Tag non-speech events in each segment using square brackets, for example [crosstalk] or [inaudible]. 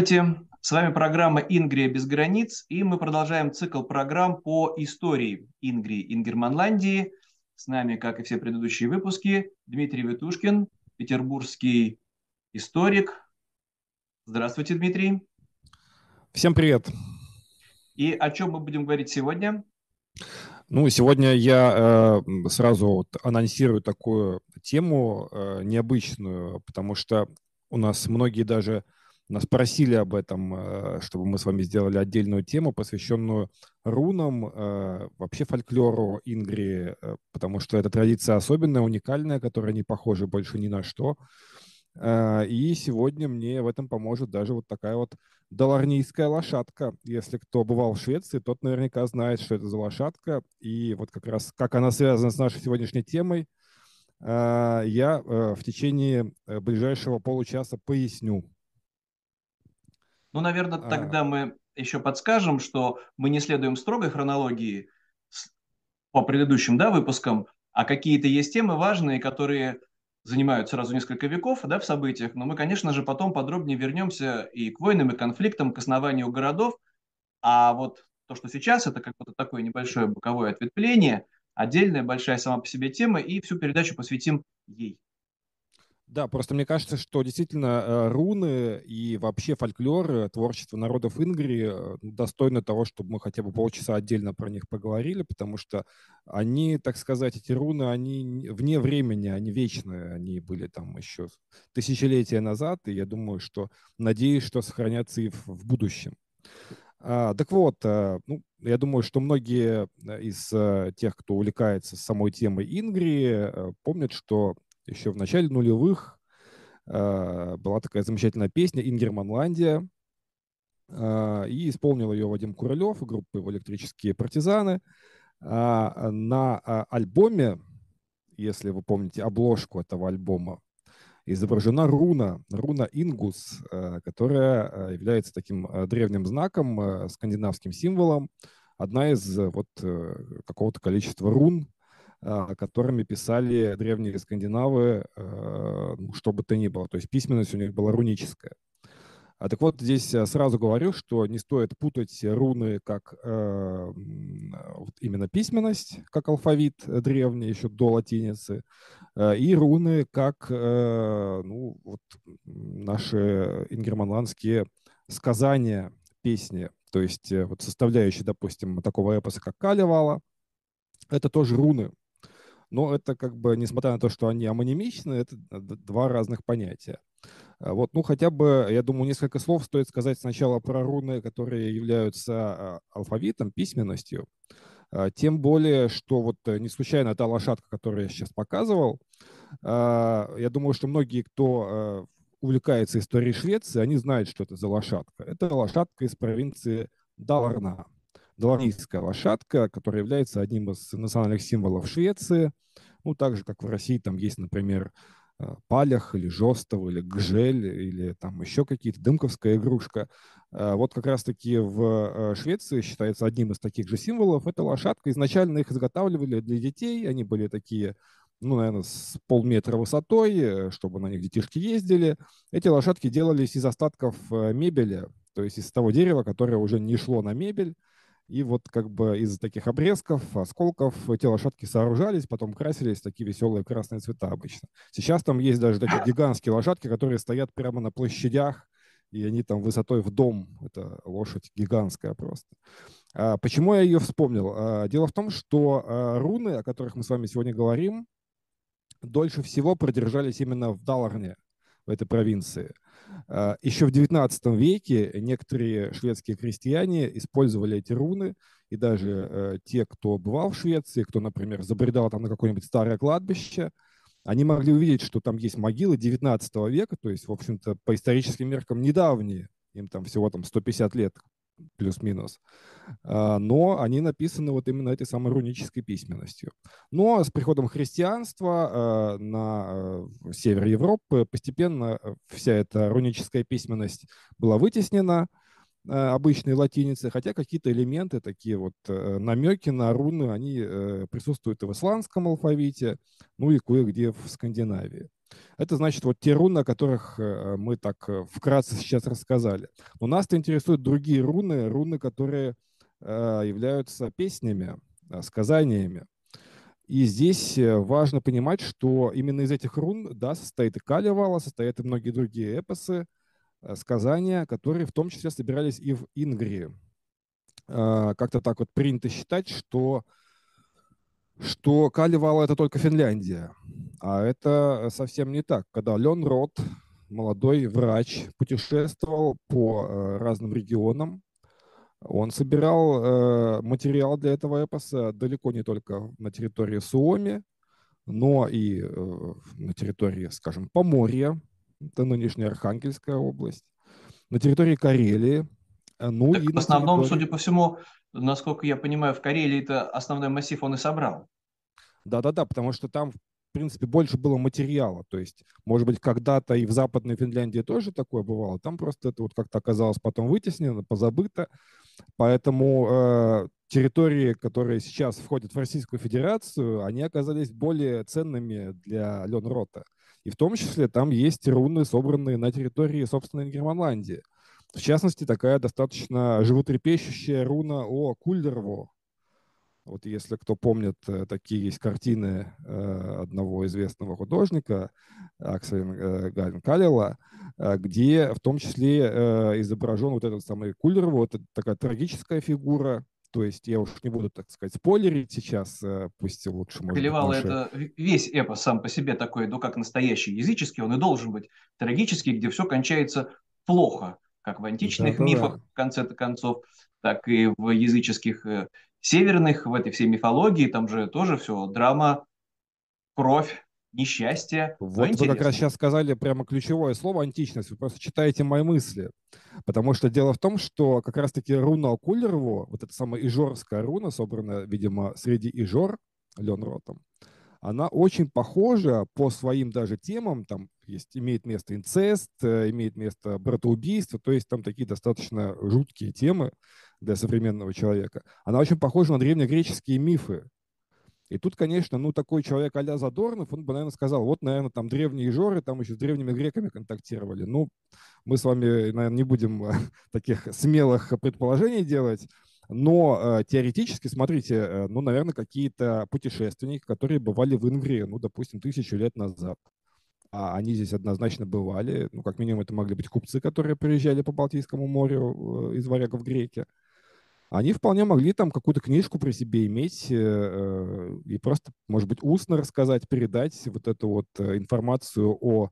Здравствуйте, с вами программа «Ингрия без границ», и мы продолжаем цикл программ по истории Ингрии, Ингерманландии. С нами, как и все предыдущие выпуски, Дмитрий Витушкин, петербургский историк. Здравствуйте, Дмитрий. Всем привет. И о чем мы будем говорить сегодня? Ну, сегодня я э, сразу вот анонсирую такую тему э, необычную, потому что у нас многие даже нас просили об этом, э, чтобы мы с вами сделали отдельную тему, посвященную рунам, э, вообще фольклору Ингрии, э, потому что это традиция особенная, уникальная, которая не похожа больше ни на что. И сегодня мне в этом поможет даже вот такая вот доларнийская лошадка. Если кто бывал в Швеции, тот наверняка знает, что это за лошадка. И вот как раз как она связана с нашей сегодняшней темой, я в течение ближайшего получаса поясню. Ну, наверное, а... тогда мы еще подскажем, что мы не следуем строгой хронологии по предыдущим да, выпускам, а какие-то есть темы важные, которые занимают сразу несколько веков да, в событиях, но мы, конечно же, потом подробнее вернемся и к войнам, и конфликтам, к основанию городов, а вот то, что сейчас, это как то такое небольшое боковое ответвление, отдельная большая сама по себе тема, и всю передачу посвятим ей. Да, просто мне кажется, что действительно э, руны и вообще фольклор, э, творчество народов Ингрии э, достойны того, чтобы мы хотя бы полчаса отдельно про них поговорили, потому что они, так сказать, эти руны, они вне времени, они вечные, они были там еще тысячелетия назад, и я думаю, что, надеюсь, что сохранятся и в, в будущем. А, так вот, ну, я думаю, что многие из тех, кто увлекается самой темой Ингрии, помнят, что еще в начале нулевых э, была такая замечательная песня «Ингерманландия», э, и исполнил ее Вадим Куралев, группа его «Электрические партизаны». А, на а, альбоме, если вы помните обложку этого альбома, изображена руна, руна Ингус, э, которая является таким древним знаком, скандинавским символом, одна из вот какого-то количества рун, а, которыми писали древние скандинавы, а, ну, что бы то ни было. То есть письменность у них была руническая. А так вот, здесь сразу говорю, что не стоит путать руны как э, вот именно письменность, как алфавит древний, еще до латиницы, э, и руны как э, ну, вот наши ингерманландские сказания, песни, то есть э, вот составляющие, допустим, такого эпоса, как Калевала, это тоже руны, но это как бы, несмотря на то, что они амонимичны, это два разных понятия. А вот, ну, хотя бы, я думаю, несколько слов стоит сказать сначала про руны, которые являются а, алфавитом, письменностью. А, тем более, что вот э, не случайно та лошадка, которую я сейчас показывал, я думаю, что многие, кто увлекается историей Швеции, они знают, что это за лошадка. Это лошадка из провинции Даларна доларийская лошадка, которая является одним из национальных символов Швеции. Ну, так же, как в России, там есть, например, э, палях или жестов, или гжель, или там еще какие-то, дымковская игрушка. Э, вот как раз-таки в э, Швеции считается одним из таких же символов. Это лошадка. Изначально их изготавливали для детей. Они были такие ну, наверное, с полметра высотой, чтобы на них детишки ездили. Эти лошадки делались из остатков мебели, то есть из того дерева, которое уже не шло на мебель. И вот как бы из таких обрезков, осколков эти лошадки сооружались, потом красились такие веселые красные цвета обычно. Сейчас там есть даже такие гигантские лошадки, которые стоят прямо на площадях, и они там высотой в дом. Это лошадь гигантская просто. А почему я ее вспомнил? А, дело в том, что а, руны, о которых мы с вами сегодня говорим, дольше всего продержались именно в Даларне, в этой провинции. А, Еще в XIX веке некоторые шведские крестьяне использовали эти руны, и даже э, те, кто бывал в Швеции, кто, например, забредал там на какое-нибудь старое кладбище, они могли увидеть, что там есть могилы XIX века, то есть, в общем-то, по историческим меркам недавние, им там всего там 150 лет плюс-минус. А, но они написаны вот именно этой самой рунической письменностью. Но с приходом христианства а, на э, север Европы постепенно э, вся эта руническая письменность была вытеснена э, обычной латиницы, хотя какие-то элементы, такие вот намеки на руны, они присутствуют и в исландском алфавите, ну и кое-где в Скандинавии. Это значит вот те руны, о которых мы так вкратце сейчас рассказали. Но нас-то интересуют другие руны, руны, которые являются песнями, сказаниями. И здесь важно понимать, что именно из этих рун да, состоит и Калевала, состоят и многие другие эпосы, сказания, которые в том числе собирались и в Ингрии. Как-то так вот принято считать, что что Калевала – это только Финляндия. А это совсем не так. Когда Лен Рот, молодой врач, путешествовал по э, разным регионам, он собирал э, материал для этого эпоса далеко не только на территории Суоми, но и э, на территории, скажем, Поморья, это нынешняя Архангельская область, на территории Карелии. Ну, так и в основном, территории... судя по всему, насколько я понимаю, в Карелии это основной массив он и собрал. Да-да-да, потому что там, в принципе, больше было материала. То есть, может быть, когда-то и в Западной Финляндии тоже такое бывало. Там просто это вот как-то оказалось потом вытеснено, позабыто. Поэтому э, территории, которые сейчас входят в Российскую Федерацию, они оказались более ценными для Ленрота. И в том числе там есть руны, собранные на территории собственной Германландии. В частности, такая достаточно животрепещущая руна о Кульдерво. Вот если кто помнит, э, такие есть картины э, одного известного художника, Акселя э, Галин Калила, где в том числе изображен вот этот самый Кульдерво, вот такая трагическая фигура, то есть я уж не буду, так сказать, спойлерить сейчас, пусть лучше может быть, наши... это весь эпос сам по себе такой, ну как настоящий языческий, он и должен быть трагический, где все кончается плохо как в античных да, мифах, да. в конце концов, так и в языческих э, северных, в этой всей мифологии, там же тоже все драма, кровь, несчастье. Вот вы как раз сейчас сказали прямо ключевое слово античность. Вы просто читаете мои мысли. Потому что дело в том, что как раз-таки руна Кулерову, вот эта самая ижорская руна, собранная, видимо, среди ижор Ленротом, она очень похожа по своим даже темам, там есть, имеет место инцест, э, имеет место братоубийство, то есть там такие достаточно жуткие темы для современного человека. Она очень похожа на древнегреческие мифы. И тут, конечно, ну такой человек а Задорнов, он бы, наверное, сказал, вот, наверное, там древние жоры, там еще с древними греками контактировали. Ну, мы с вами, наверное, не будем [laughs] таких смелых предположений делать, но э, теоретически, смотрите, э, ну, наверное, какие-то путешественники, которые бывали в Ингрии, ну, допустим, тысячу лет назад. А они здесь однозначно бывали. Ну, как минимум, это могли быть купцы, которые приезжали по Балтийскому морю э, из варягов греки. Они вполне могли там какую-то книжку при себе иметь э, и просто, может быть, устно рассказать, передать вот эту вот э, информацию о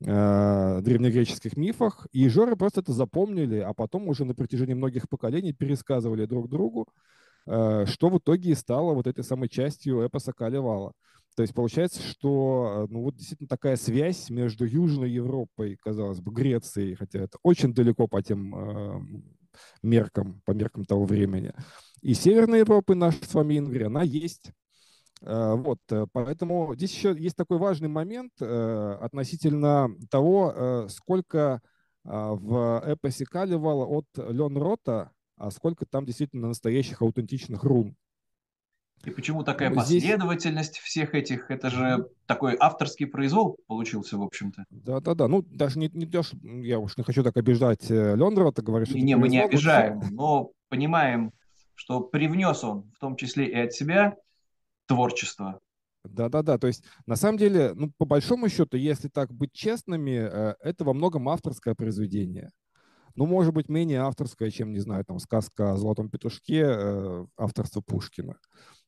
древнегреческих мифах, и жоры просто это запомнили, а потом уже на протяжении многих поколений пересказывали друг другу, что в итоге и стало вот этой самой частью эпоса Калевала. То есть получается, что э, ну, вот действительно такая связь между Южной Европой, казалось бы, Грецией, хотя это очень далеко по тем э, меркам, по меркам того времени, и Северной Европы, наша с вами Ингрия, она есть. Э, вот, э, поэтому здесь еще есть такой важный момент относительно того, сколько в эпосе Калевала от Лен Рота, а сколько там действительно настоящих аутентичных рун. И почему такая ну, последовательность всех этих? Это же такой авторский произвол получился, в общем-то. Да-да-да. Ну, даже не, не дешь, я уж не хочу так обиждать Лендера, ты говоришь, не, не мы не обижаем, но понимаем, что привнес он, в том числе и от себя, творчества. Да-да-да, то есть на самом деле, ну, по большому счету, если так быть честными, э, это во многом авторское произведение. Ну, может быть, менее авторское, чем, не знаю, там, сказка о Золотом Петушке э, авторства Пушкина,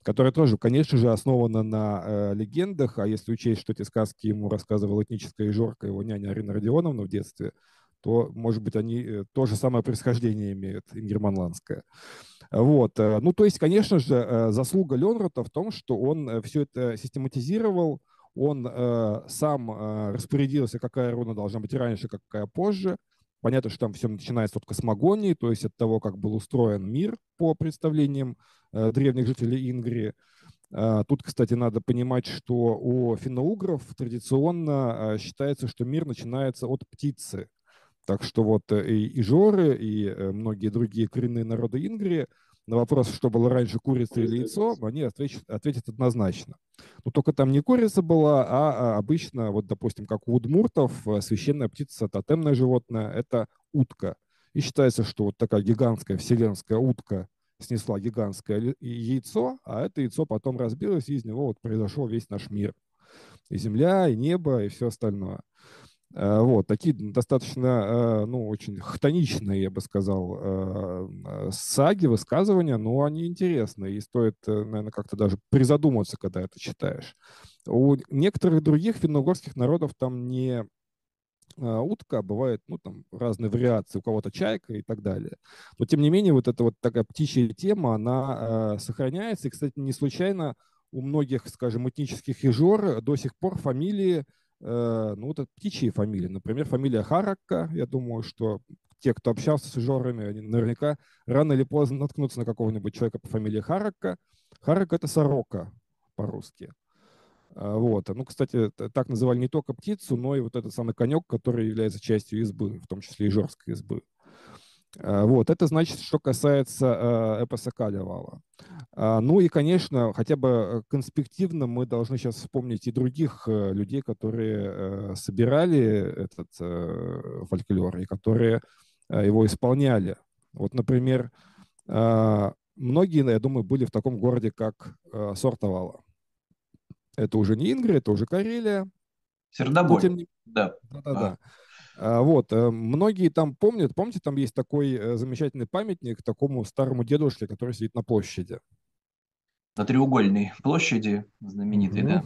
которая тоже, конечно же, основана на э, легендах, а если учесть, что эти сказки ему рассказывала этническая Жорка, его няня Арина Родионовна в детстве, то, может быть, они э, то же самое происхождение имеют, ингерманландское. Вот. Э, ну, то есть, конечно же, э, заслуга Ленрота в том, что он все это систематизировал, он сам распорядился, какая руна должна быть раньше, какая позже. Понятно, что там все начинается от космогонии, то есть от того, как был устроен мир по представлениям древних жителей Ингрии. Тут, кстати, надо понимать, что у финно-угров традиционно считается, что мир начинается от птицы. Так что вот э, и, и Жоры, и э, многие другие коренные народы Ингрии, на вопрос, что было раньше, курица или яйцо, они ответят, ответят однозначно. Но только там не курица была, а, а обычно, вот, допустим, как у удмуртов, э, священная птица, тотемное животное – это утка. И считается, что вот такая гигантская вселенская утка снесла гигантское яйцо, а это яйцо потом разбилось, и из него вот произошел весь наш мир. И земля, и небо, и все остальное. Э, вот, такие достаточно, э, ну, очень хтоничные, я бы сказал, э, саги, высказывания, но они интересные, и стоит, наверное, как-то даже призадуматься, когда это читаешь. У некоторых других финно-угорских народов там не утка, а бывает, ну, там разные вариации, у кого-то чайка и так далее. Но, тем не менее, вот эта вот такая птичья тема, она сохраняется, и, кстати, не случайно у многих, скажем, этнических ежор до сих пор фамилии ну, вот это птичьи фамилии. Например, фамилия Харакка. Я думаю, что те, кто общался с жорами, они наверняка рано или поздно наткнутся на какого-нибудь человека по фамилии Харакка. Харак – это сорока по-русски. А, вот. Ну, кстати, так называли не только птицу, но и вот этот самый конек, который является частью избы, в том числе и жорской избы. А, вот, это значит, что касается э, эпоса Калевала. А, ну и, конечно, хотя бы э, конспективно мы должны сейчас вспомнить и других э, людей, которые собирали этот фольклор и которые его исполняли. Вот, например, многие, я думаю, были в таком городе, как Сортовала. Это уже не Ингрия, это уже Карелия. Сердобой. Тем... Да. Да-да-да. А, вот, э, многие там помнят, помните, там есть такой э, замечательный памятник такому старому дедушке, который сидит на площади. На треугольной площади, знаменитой, mm-hmm. да?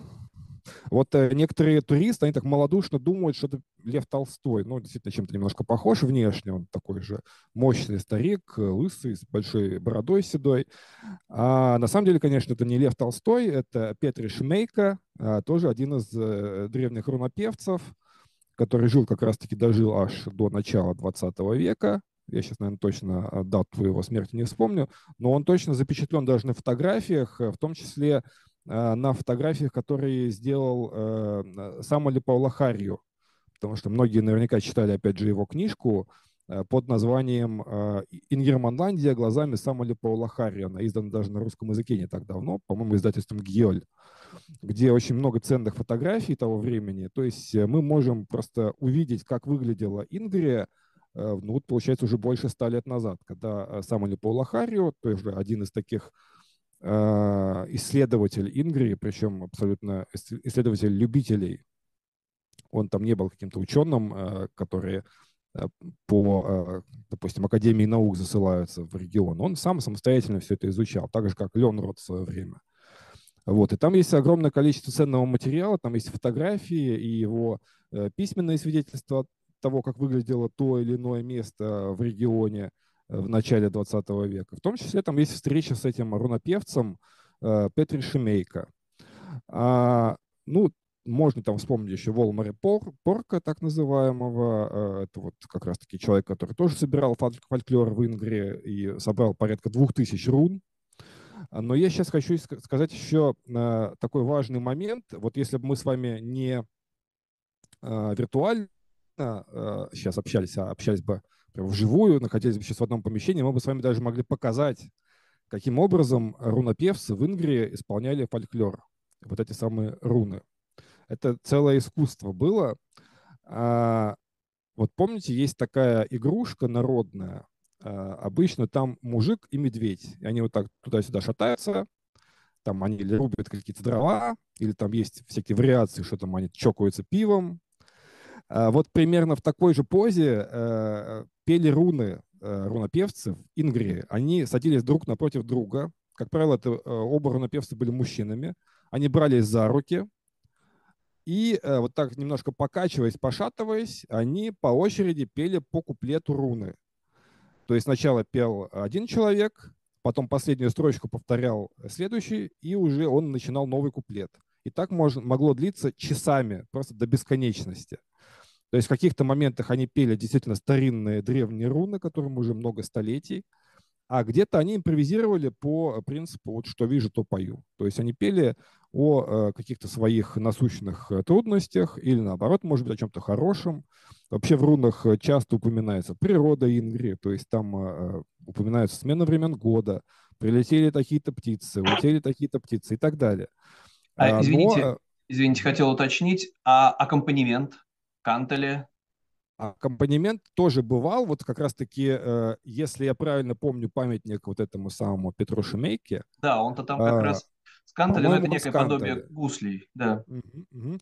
Вот э, некоторые туристы, они так малодушно думают, что это Лев Толстой. Ну, действительно, чем-то немножко похож внешне. Он такой же мощный старик, лысый, с большой бородой седой. А на самом деле, конечно, это не Лев Толстой, это Петр Шмейка, а, тоже один из древних рунопевцев – который жил как раз-таки, дожил аж до начала 20 века. Я сейчас, наверное, точно а, дату его смерти не вспомню, но он точно запечатлен даже на фотографиях, в том числе а, на фотографиях, которые сделал э, Самуэль Паулахарью, потому что многие наверняка читали, опять же, его книжку э, под названием э, «Ингерманландия глазами Самуэля Паулахария». Она издана даже на русском языке не так давно, по-моему, издательством «Гьоль» где очень много ценных фотографий того времени. То есть э, мы можем просто увидеть, как выглядела Ингрия, э, ну, вот, получается, уже больше ста лет назад, когда э, Самуэль Паулахарио, тоже один из таких исследователь Ингрии, причем абсолютно исследователь любителей. Он там не был каким-то ученым, который по, допустим, Академии наук засылаются в регион. Он сам самостоятельно все это изучал, так же, как Ленрод в свое время. Вот, и там есть огромное количество ценного материала, там есть фотографии и его э, письменные свидетельства того, как выглядело то или иное место в регионе э, в начале 20 века. В том числе там есть встреча с этим рунопевцем э, Петри Шемейко. А, ну, можно там вспомнить еще Волмаре Пор, Порка, так называемого. Э, это вот как раз-таки человек, который тоже собирал фольклор в Ингрии и собрал порядка двух тысяч рун. Но я сейчас хочу сказать еще э, такой важный момент. Вот если бы мы с вами не э, виртуально сейчас общались, а общались бы вживую, находились бы сейчас в одном помещении, мы бы с вами даже могли показать, каким образом рунопевцы в Ингрии исполняли фольклор. Вот эти самые руны. Это целое искусство было. А, вот помните, есть такая игрушка народная, а, обычно там мужик и медведь. И они вот так туда-сюда шатаются, там они рубят какие-то дрова, или там есть всякие вариации, что там они чокаются пивом. А, вот примерно в такой же позе э, пели руны э, рунопевцы в Ингрии. Они садились друг напротив друга. Как правило, это э, оба рунопевцы были мужчинами. Они брались за руки, и вот так немножко покачиваясь, пошатываясь, они по очереди пели по куплету руны. То есть сначала пел один человек, потом последнюю строчку повторял следующий, и уже он начинал новый куплет. И так можно, могло длиться часами, просто до бесконечности. То есть в каких-то моментах они пели действительно старинные древние руны, которым уже много столетий, а где-то они импровизировали по принципу «вот что вижу, то пою». То есть они пели о э, каких-то своих насущных э, трудностях или, наоборот, может быть, о чем-то хорошем. Вообще в рунах часто упоминается природа Ингри, то есть там э, упоминается смена времен года, прилетели такие-то птицы, улетели такие-то птицы и так далее. А, а извините, Но... извините, хотел уточнить, а аккомпанемент, кантели? Аккомпанемент тоже бывал, вот как раз-таки, э, если я правильно помню памятник вот этому самому Петру Шемейке. Да, он-то там как а, раз с кантелем, это некое подобие гуслей, да. Угу.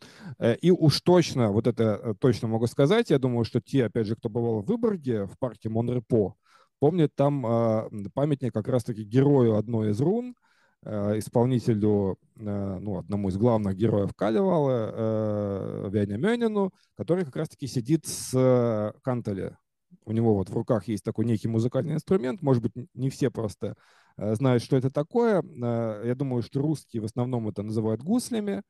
И уж точно, вот это э, точно могу сказать, я думаю, что те, опять же, кто бывал в Выборге, в парке Монрепо, помнят там а, памятник как раз-таки герою одной из рун, Э, исполнителю, э, ну, одному из главных героев Калевала, э, Вяне Мёнину, который как раз-таки сидит с Кантеле. У него вот в руках есть такой некий музыкальный инструмент. Может быть, не все просто знают, что это такое. Я думаю, что русские в основном это называют гуслями.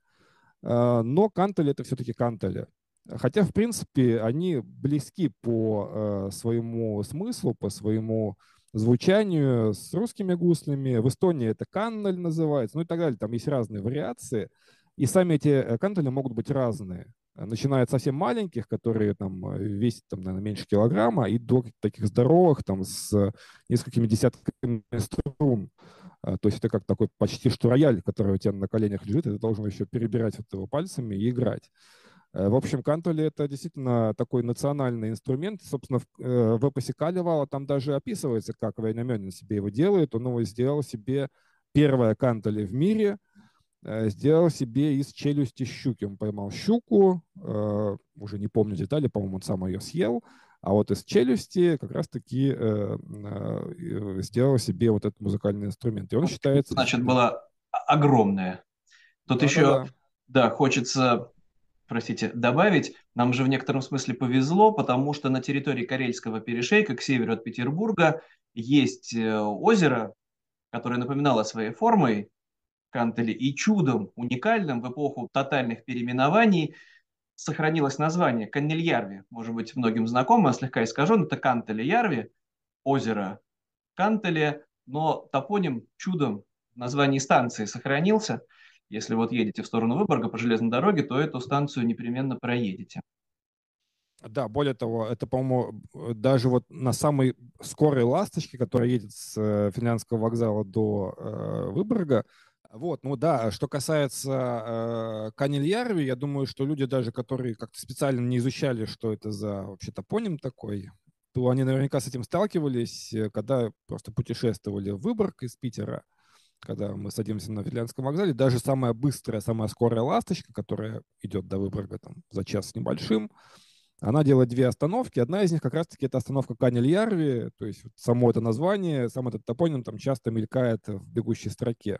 Но кантели — это все-таки кантели. Хотя, в принципе, они близки по своему смыслу, по своему звучанию с русскими гуслями. В Эстонии это каннель называется, ну и так далее. Там есть разные вариации. И сами эти э, каннели могут быть разные. Начиная от совсем маленьких, которые там э, весят, там, наверное, меньше килограмма, и до таких здоровых, там, с несколькими десятками струн. А, то есть это как такой почти что рояль, который у тебя на коленях лежит, и ты должен еще перебирать вот его пальцами и играть. Э, в общем, кантоли — это действительно такой национальный инструмент. Собственно, в, э, эпосе Калевала там даже описывается, как Вайнамёнин себе его делает. Он его сделал себе первое кантоли в мире, э, сделал себе из челюсти щуки. Он поймал щуку, уже не помню детали, по-моему, он сам ее съел, а вот из челюсти как раз-таки сделал себе вот этот музыкальный инструмент. И он считается... Значит, была огромная. Тут да, еще, да, да. да, хочется простите, добавить, нам же в некотором смысле повезло, потому что на территории Карельского перешейка к северу от Петербурга есть э, озеро, которое напоминало своей формой Кантели и чудом уникальным в эпоху тотальных переименований сохранилось название Каннельярви. Может быть, многим знакомо, слегка искажен. Это Кантели-Ярви, озеро Кантели, но топоним чудом в станции сохранился – если вот едете в сторону Выборга по железной дороге, то эту станцию непременно проедете. Да, более того, это, по-моему, даже вот на самой скорой ласточке, которая едет с э, финляндского вокзала до э, Выборга, вот, ну да, что касается э, Канильярви, я думаю, что люди даже, которые как-то специально не изучали, что это за вообще топоним такой, то они наверняка с этим сталкивались, э, когда просто путешествовали в Выборг из Питера когда мы садимся на Финляндском вокзале, даже самая быстрая, самая скорая ласточка, которая идет до Выборга там, за час с небольшим, она делает две остановки. Одна из них как раз-таки это остановка Канельярви, то есть само это название, сам этот топоним там часто мелькает в бегущей строке.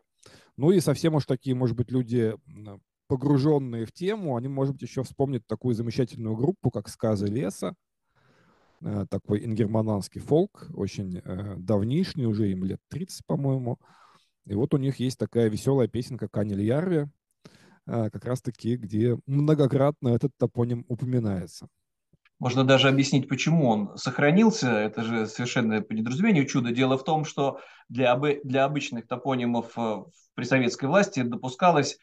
Ну и совсем уж такие, может быть, люди погруженные в тему, они, может быть, еще вспомнят такую замечательную группу, как «Сказы леса», э, такой ингермананский фолк, очень э, давнишний, уже им лет 30, по-моему, и вот у них есть такая веселая песенка «Канель Ярви», а, как раз-таки, где многократно этот топоним упоминается. Можно даже объяснить, почему он сохранился. Это же совершенно по недоразумению чудо. Дело в том, что для, обы, для обычных топонимов э, при советской власти допускалось,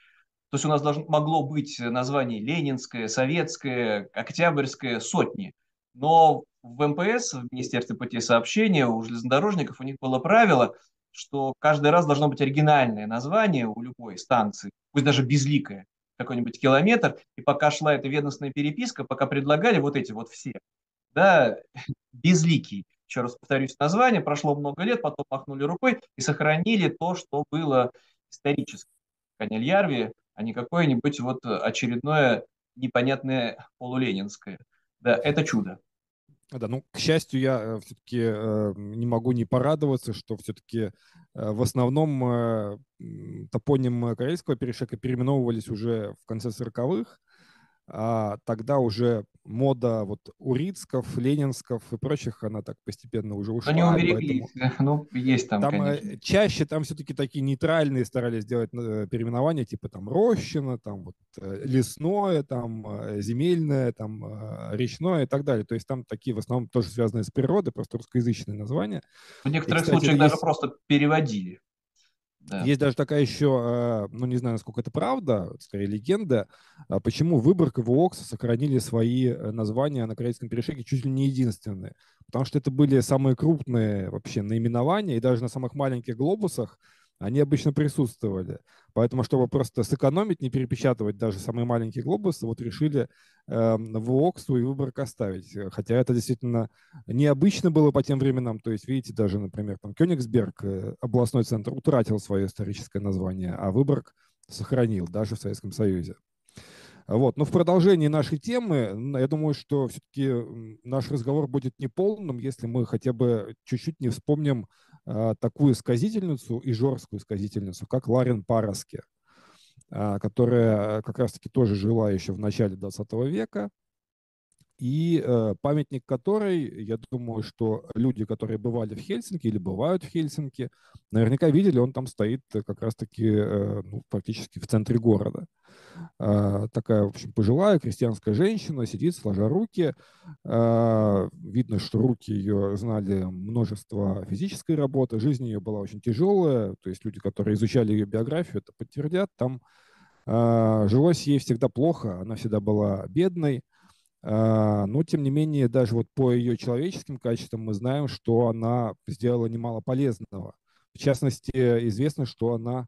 то есть у нас должно, могло быть название Ленинское, Советское, Октябрьское, сотни. Но в МПС, в Министерстве путей сообщения, у железнодорожников у них было правило – что каждый раз должно быть оригинальное название у любой станции, пусть даже безликое, какой-нибудь километр, и пока шла эта ведомственная переписка, пока предлагали вот эти вот все, да, [laughs] безликий, еще раз повторюсь, название, прошло много лет, потом махнули рукой и сохранили то, что было исторически в а не какое-нибудь вот очередное непонятное полуленинское. Да, это чудо. Да, ну, к счастью, я э, все-таки э, не могу не порадоваться, что все-таки э, в основном топоним Карельского перешека переименовывались уже в конце 40-х, а тогда уже мода вот Урицков, Ленинсков и прочих, она так постепенно уже ушла. Они убереглись, [laughs] ну, есть там, там конечно. Чаще там все-таки такие нейтральные старались делать э, переименования, типа там Рощина, там вот э, лесное, там э, земельное, там речное и так далее. То есть там такие в основном тоже связанные с природой, просто русскоязычные названия. В некоторых и, кстати, случаях есть... даже просто переводили. Да. Есть даже такая еще, ну не знаю, насколько это правда, скорее легенда, а почему Выборг и Вуокс сохранили свои названия на Корейском перешейке чуть ли не единственные. Потому что это были самые крупные вообще наименования, и даже на самых маленьких глобусах они обычно присутствовали. Поэтому, чтобы просто сэкономить, не перепечатывать даже самые маленькие глобусы, вот решили э, Вуок свой выбор оставить. Хотя это действительно необычно было по тем временам. То есть, видите, даже, например, там Кёнигсберг, э, областной центр, утратил свое историческое название, а Выборг сохранил даже в Советском Союзе. Вот. Но в продолжении нашей темы, я думаю, что все-таки наш разговор будет неполным, если мы хотя бы чуть-чуть не вспомним такую сказительницу и жорсткую сказительницу, как Ларин Параски, а, которая как раз-таки тоже жила еще в начале 20 века, и э, памятник которой, я думаю, что люди, которые бывали в Хельсинки или бывают в Хельсинки, наверняка видели, он там стоит как раз-таки э, ну, практически в центре города. Э, такая, в общем, пожилая крестьянская женщина сидит, сложа руки. Э, видно, что руки ее знали множество физической работы, жизнь ее была очень тяжелая, то есть люди, которые изучали ее биографию, это подтвердят, там э, жилось ей всегда плохо, она всегда была бедной, а, но, тем не менее, даже вот по ее человеческим качествам мы знаем, что она сделала немало полезного. В частности, известно, что она,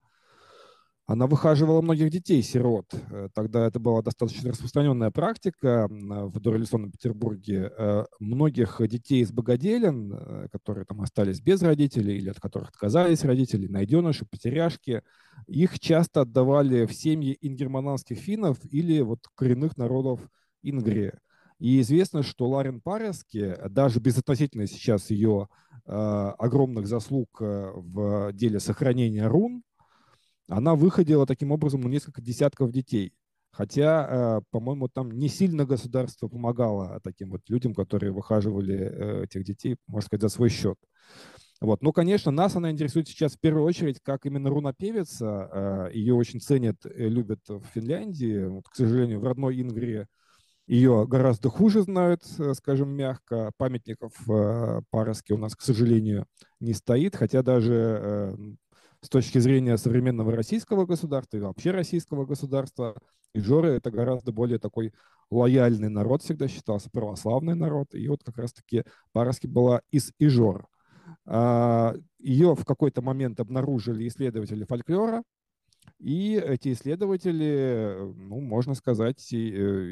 она выхаживала многих детей-сирот. Э, тогда это была достаточно распространенная практика в дореволюционном Петербурге. Э, многих детей из богоделен, э, которые там остались без родителей или от которых отказались родители, найденыши, потеряшки, их часто отдавали в семьи ингермананских финнов или вот коренных народов Ингрии. И известно, что Ларин Парески, даже безотносительно сейчас ее э, огромных заслуг э, в деле сохранения рун, она выходила таким образом на несколько десятков детей. Хотя, э, по-моему, там не сильно государство помогало таким вот людям, которые выхаживали э, этих детей, можно сказать, за свой счет. Вот. Ну, конечно, нас она интересует сейчас в первую очередь как именно рунопевица. Э, ее очень ценят, и любят в Финляндии. Вот, к сожалению, в родной Ингрии ее гораздо хуже знают, э, скажем мягко. Памятников э, Пароске у нас, к сожалению, не стоит, хотя даже э, с точки зрения современного российского государства и вообще российского государства, Ижоры — это гораздо более такой лояльный народ всегда считался, православный народ. И вот как раз-таки Пароски была из Ижор. А, Ее в какой-то момент обнаружили исследователи фольклора, и эти исследователи, ну, можно сказать, э,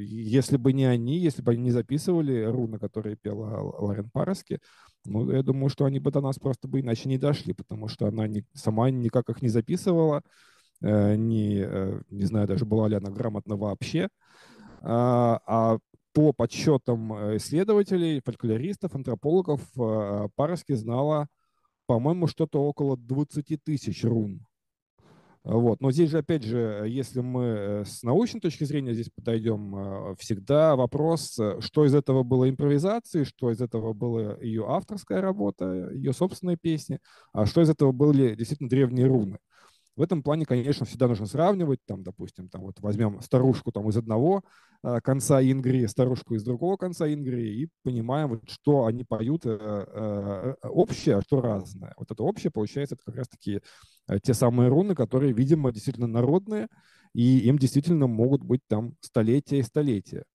если бы не они, если бы они не записывали руны, которые пела Ларен Пароски, ну, я думаю, что они бы до нас просто бы иначе не дошли, потому что она не, сама никак их не записывала, э, не, э, не знаю даже, была ли она грамотна вообще. А, а по подсчетам исследователей, фольклористов, антропологов, Пароски знала, по-моему, что-то около 20 тысяч рун. Вот. Но здесь же, опять же, если мы э, с научной точки зрения здесь подойдем, э, всегда вопрос, э, что из этого было импровизацией, что из этого была ее авторская работа, ее собственные песни, а что из этого были действительно древние руны. В этом плане, конечно, всегда нужно сравнивать, там, допустим, там вот возьмем старушку там из одного э, конца Ингрии, старушку из другого конца Ингрии и понимаем, вот, что они поют э, э, общее, а что разное. Вот это общее, получается, это как раз-таки э, те самые руны, которые, видимо, действительно народные, и им действительно могут быть там столетия и столетия.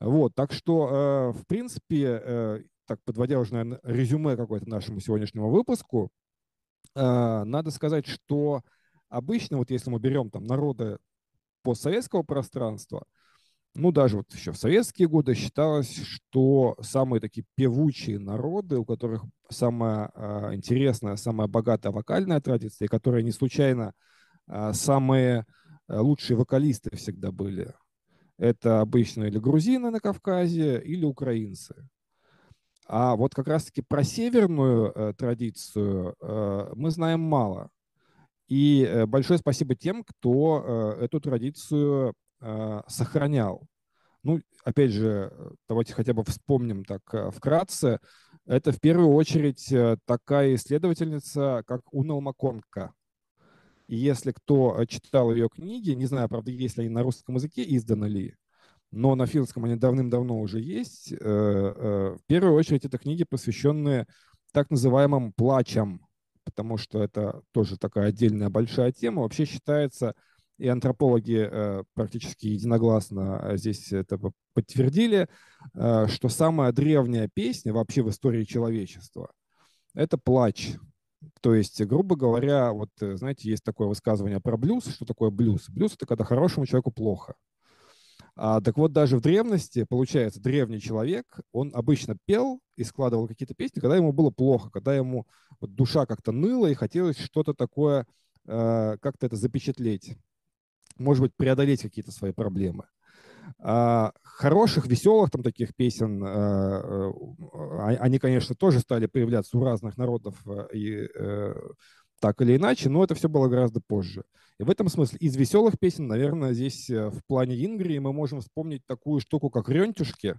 Вот, так что, э, в принципе, э, так подводя уже, наверное, резюме какое-то нашему сегодняшнему выпуску, э, надо сказать, что Обычно, вот если мы берем там народы постсоветского пространства, ну, даже вот еще в советские годы считалось, что самые такие певучие народы, у которых самая э, интересная, самая богатая вокальная традиция, и которые не случайно э, самые лучшие вокалисты всегда были, это обычно или грузины на Кавказе, или украинцы. А вот как раз-таки про северную э, традицию э, мы знаем мало. И э, большое спасибо тем, кто э, эту традицию э, сохранял. Ну, опять же, давайте хотя бы вспомним так вкратце. Это в первую очередь такая исследовательница, как Унал Маконка. И если кто читал ее книги, не знаю, правда, есть ли они на русском языке изданы ли, но на финском они давным-давно уже есть. В первую очередь это книги, посвященные так называемым плачам потому что это тоже такая отдельная большая тема. Вообще считается, и антропологи э, практически единогласно э, здесь это подтвердили, э, что самая древняя песня вообще в истории человечества – это плач. То есть, грубо говоря, вот знаете, есть такое высказывание про блюз. Что такое блюз? Блюз – это когда хорошему человеку плохо. А, так вот, даже в древности, получается, древний человек, он обычно пел и складывал какие-то песни, когда ему было плохо, когда ему вот, душа как-то ныла и хотелось что-то такое, э, как-то это запечатлеть может быть, преодолеть какие-то свои проблемы. А хороших, веселых там таких песен, а, а, они, конечно, тоже стали появляться у разных народов э, и э, так или иначе, но это все было гораздо позже. И в этом смысле из веселых песен, наверное, здесь э, в плане Ингрии мы можем вспомнить такую штуку, как «Рентюшки»,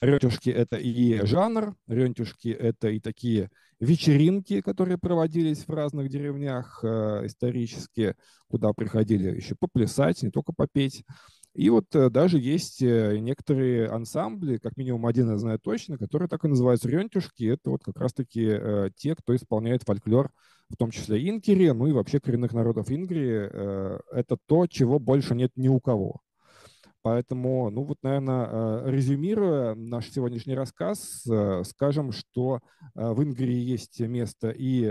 Рентюшки — это и жанр, рентюшки — это и такие вечеринки, которые проводились в разных деревнях э, исторически, куда приходили еще поплясать, не только попеть. И вот э, даже есть э, некоторые ансамбли, как минимум один я знаю точно, которые так и называются рентюшки. Это вот как раз-таки э, те, кто исполняет фольклор, в том числе инкери, ну и вообще коренных народов Ингрии. Это то, чего больше нет ни у кого. Поэтому, ну вот, наверное, резюмируя наш сегодняшний рассказ, скажем, что в Ингрии есть место и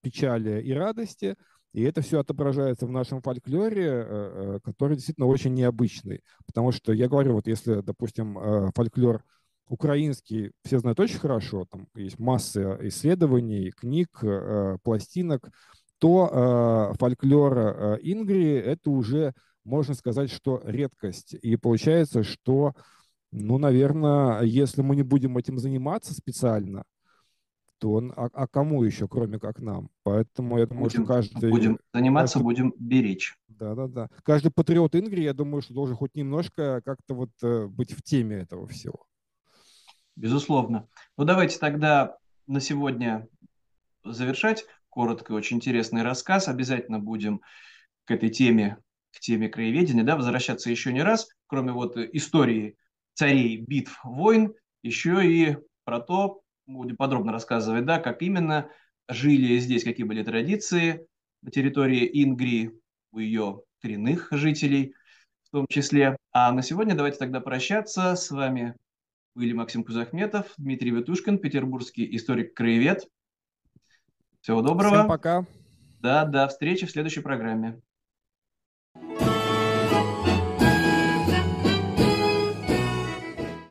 печали, и радости, и это все отображается в нашем фольклоре, который действительно очень необычный. Потому что я говорю, вот если, допустим, фольклор украинский все знают очень хорошо, там есть масса исследований, книг, пластинок, то фольклор Ингрии — это уже можно сказать, что редкость. И получается, что, ну, наверное, если мы не будем этим заниматься специально, то а, а кому еще, кроме как нам? Поэтому я думаю, будем, что каждый... Будем заниматься, каждый, будем беречь. Да-да-да. Каждый патриот Ингрии, я думаю, что должен хоть немножко как-то вот э, быть в теме этого всего. Безусловно. Ну, давайте тогда на сегодня завершать. Коротко, очень интересный рассказ. Обязательно будем к этой теме к теме краеведения, да, возвращаться еще не раз, кроме вот истории царей, битв, войн, еще и про то, будем подробно рассказывать, да, как именно жили здесь, какие были традиции на территории Ингрии, у ее коренных жителей в том числе. А на сегодня давайте тогда прощаться. С вами были Максим Кузахметов, Дмитрий Ветушкин, петербургский историк-краевед. Всего доброго. Всем пока. Да, до встречи в следующей программе.